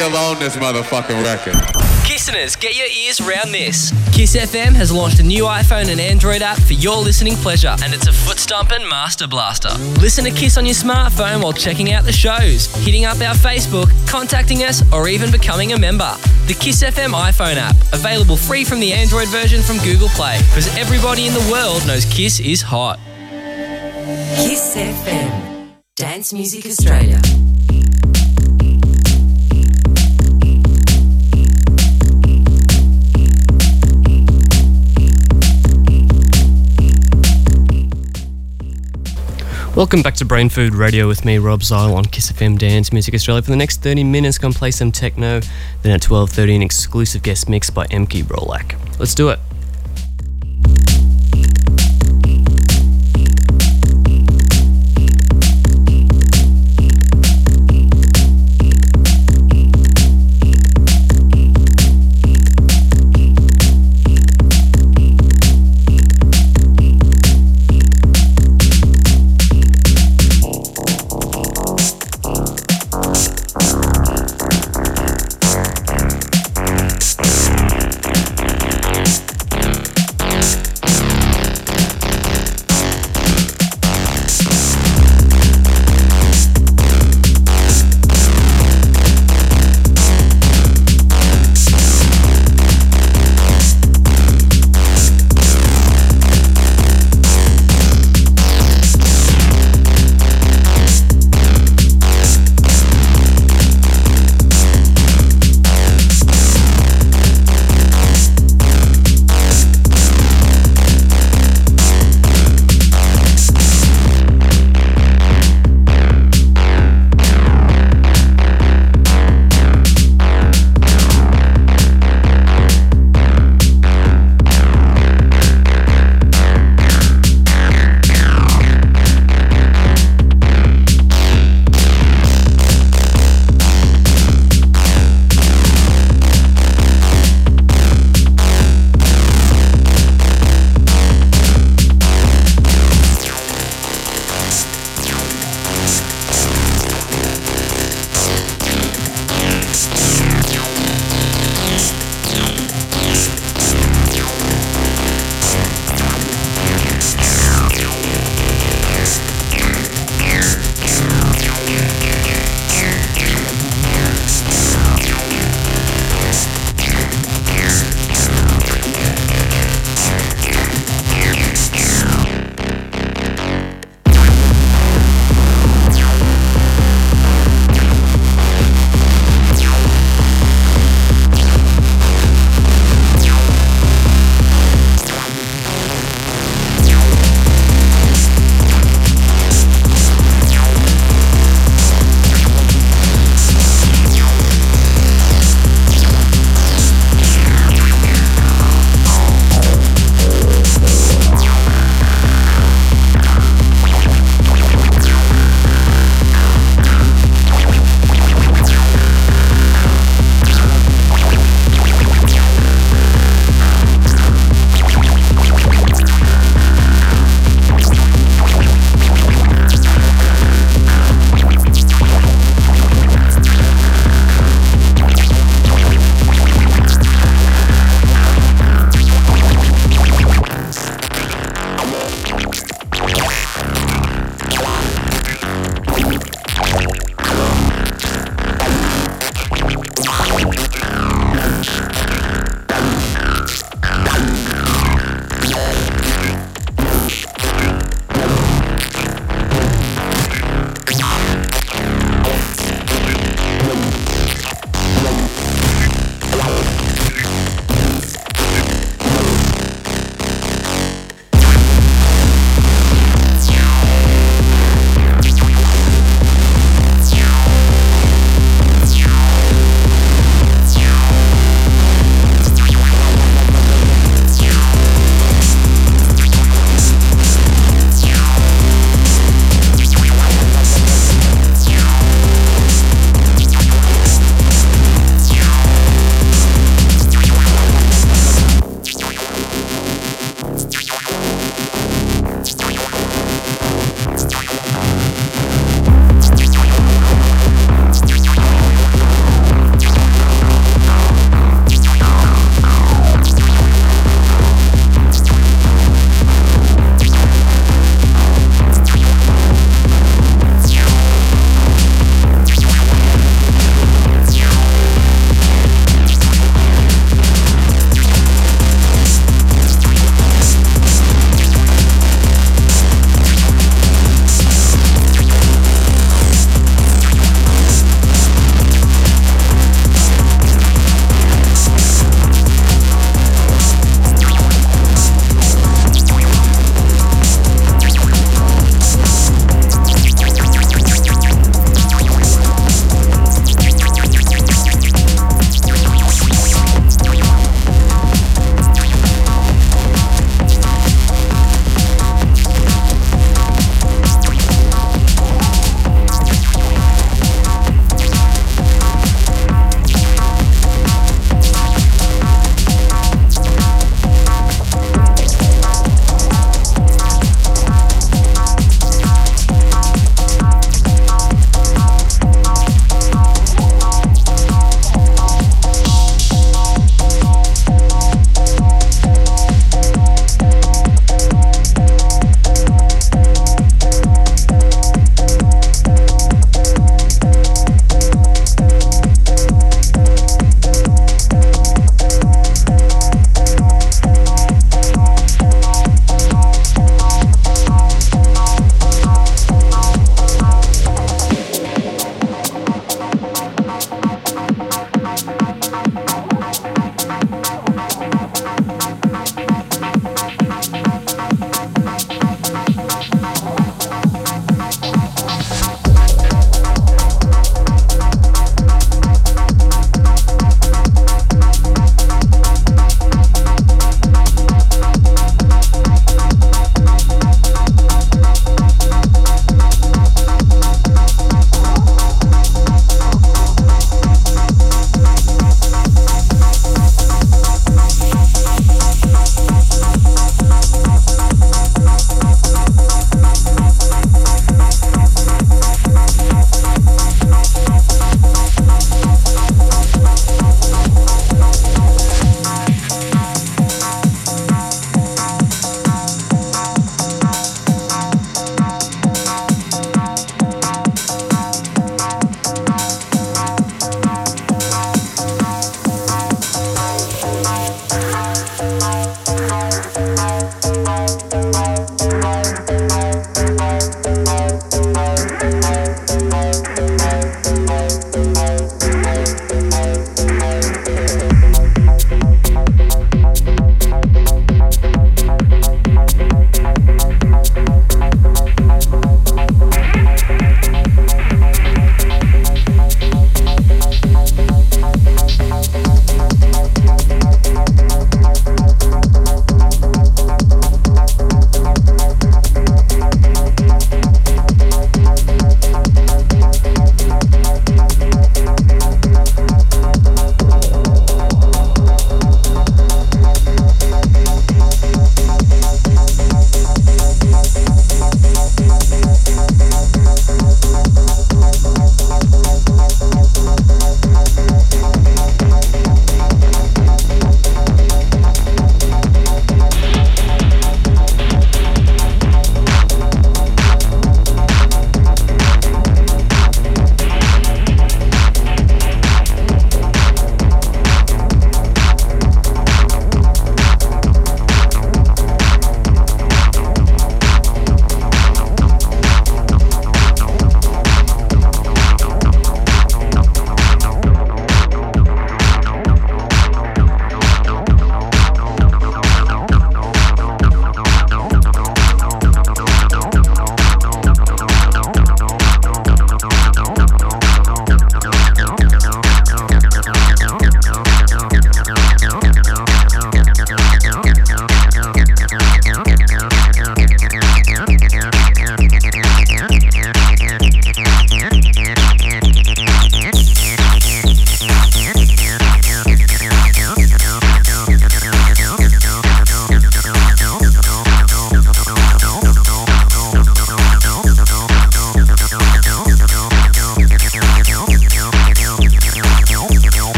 me alone this motherfucking record. Listeners, get your ears round this. Kiss FM has launched a new iPhone and Android app for your listening pleasure, and it's a foot stomping master blaster. Listen to Kiss on your smartphone while checking out the shows, hitting up our Facebook, contacting us, or even becoming a member. The Kiss FM iPhone app, available free from the Android version from Google Play, because everybody in the world knows Kiss is hot. Kiss FM, Dance Music Australia. Welcome back to Brain Food Radio with me, Rob Zile on Kiss FM Dance Music Australia. For the next 30 minutes, gonna play some techno. Then at 12:30, an exclusive guest mix by Emke Rolak. Let's do it.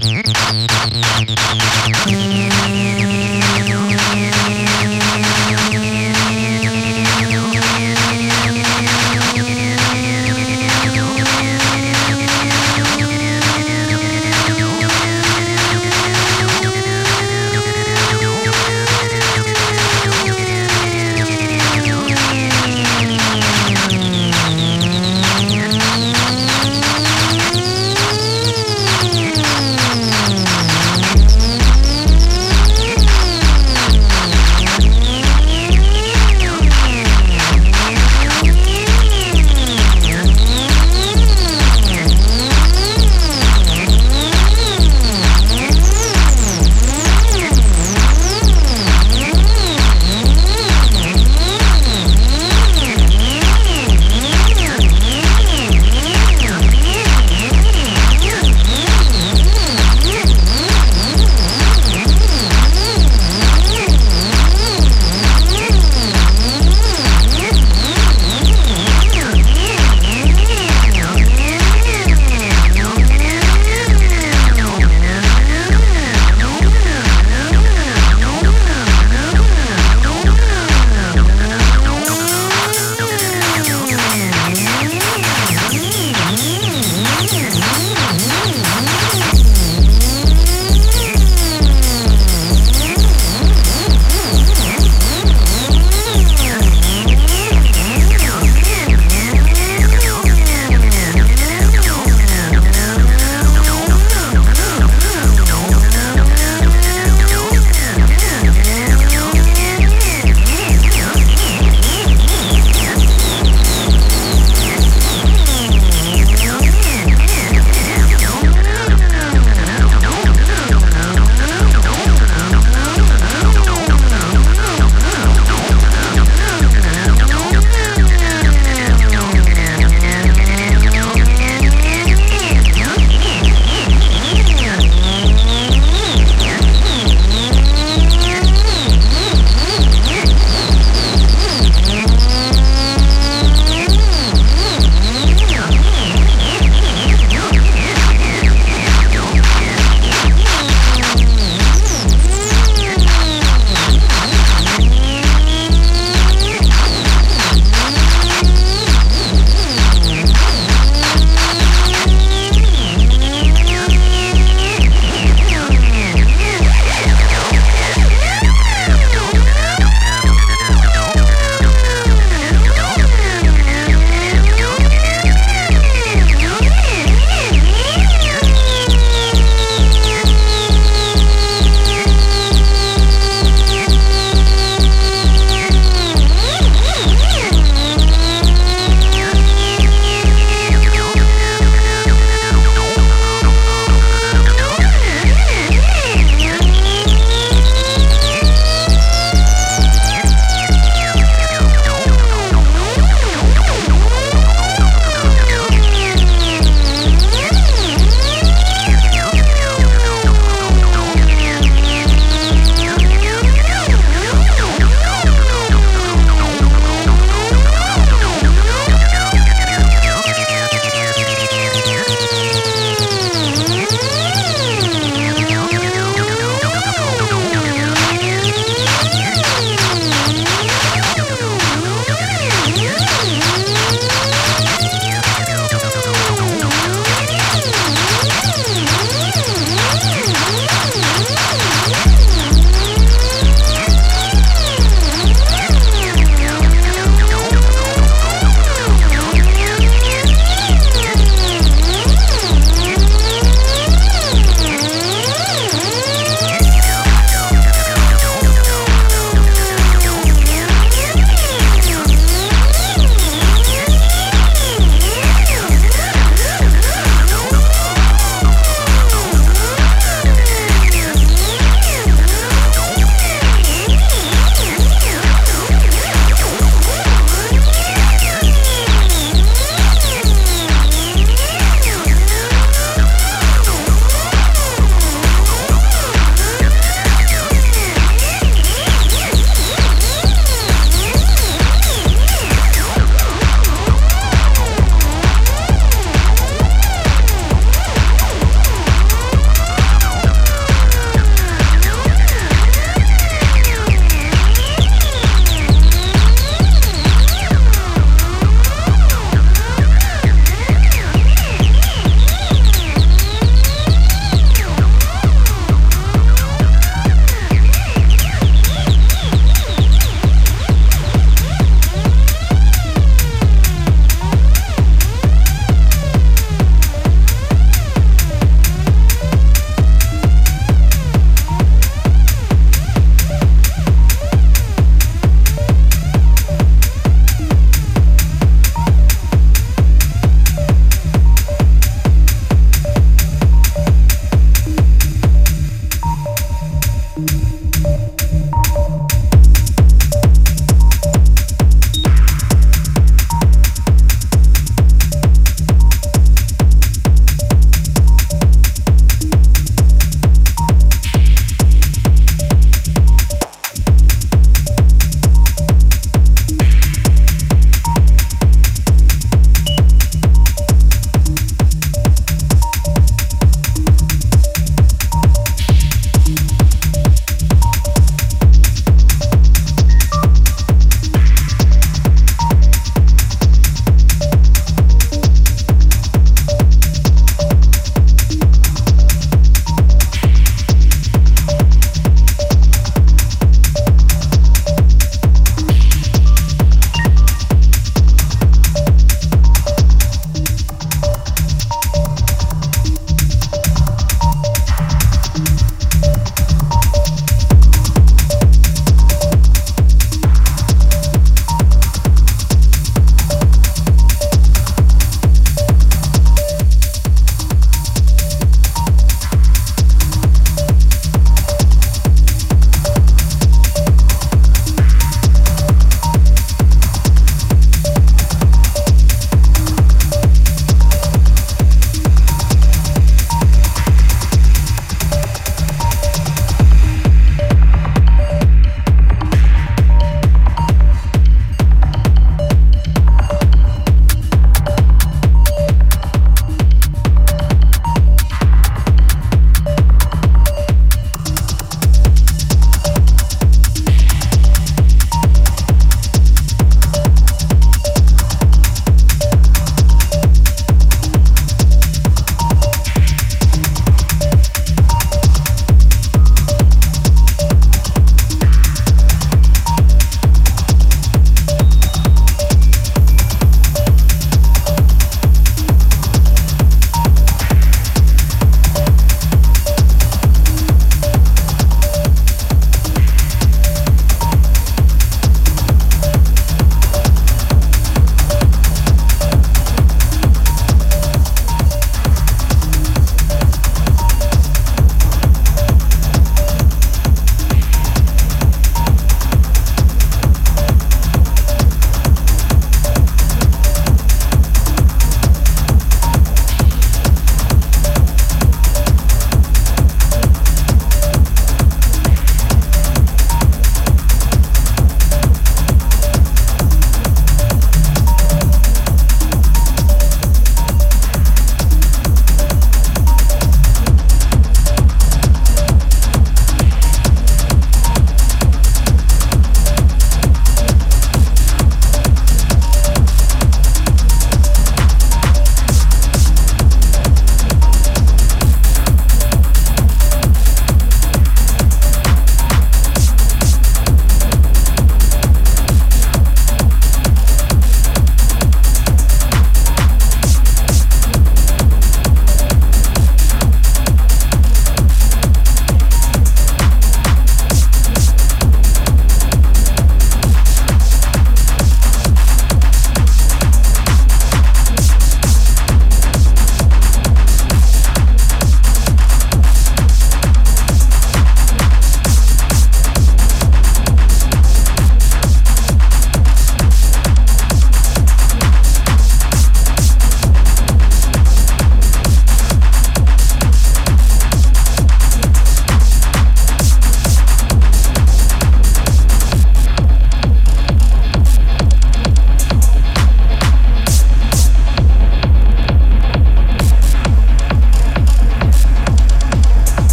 Thank you.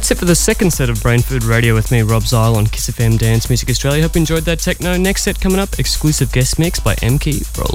That's it for the second set of Brain Food Radio with me, Rob Zile on Kiss FM Dance Music Australia. Hope you enjoyed that techno. Next set coming up, exclusive guest mix by MK Rolak.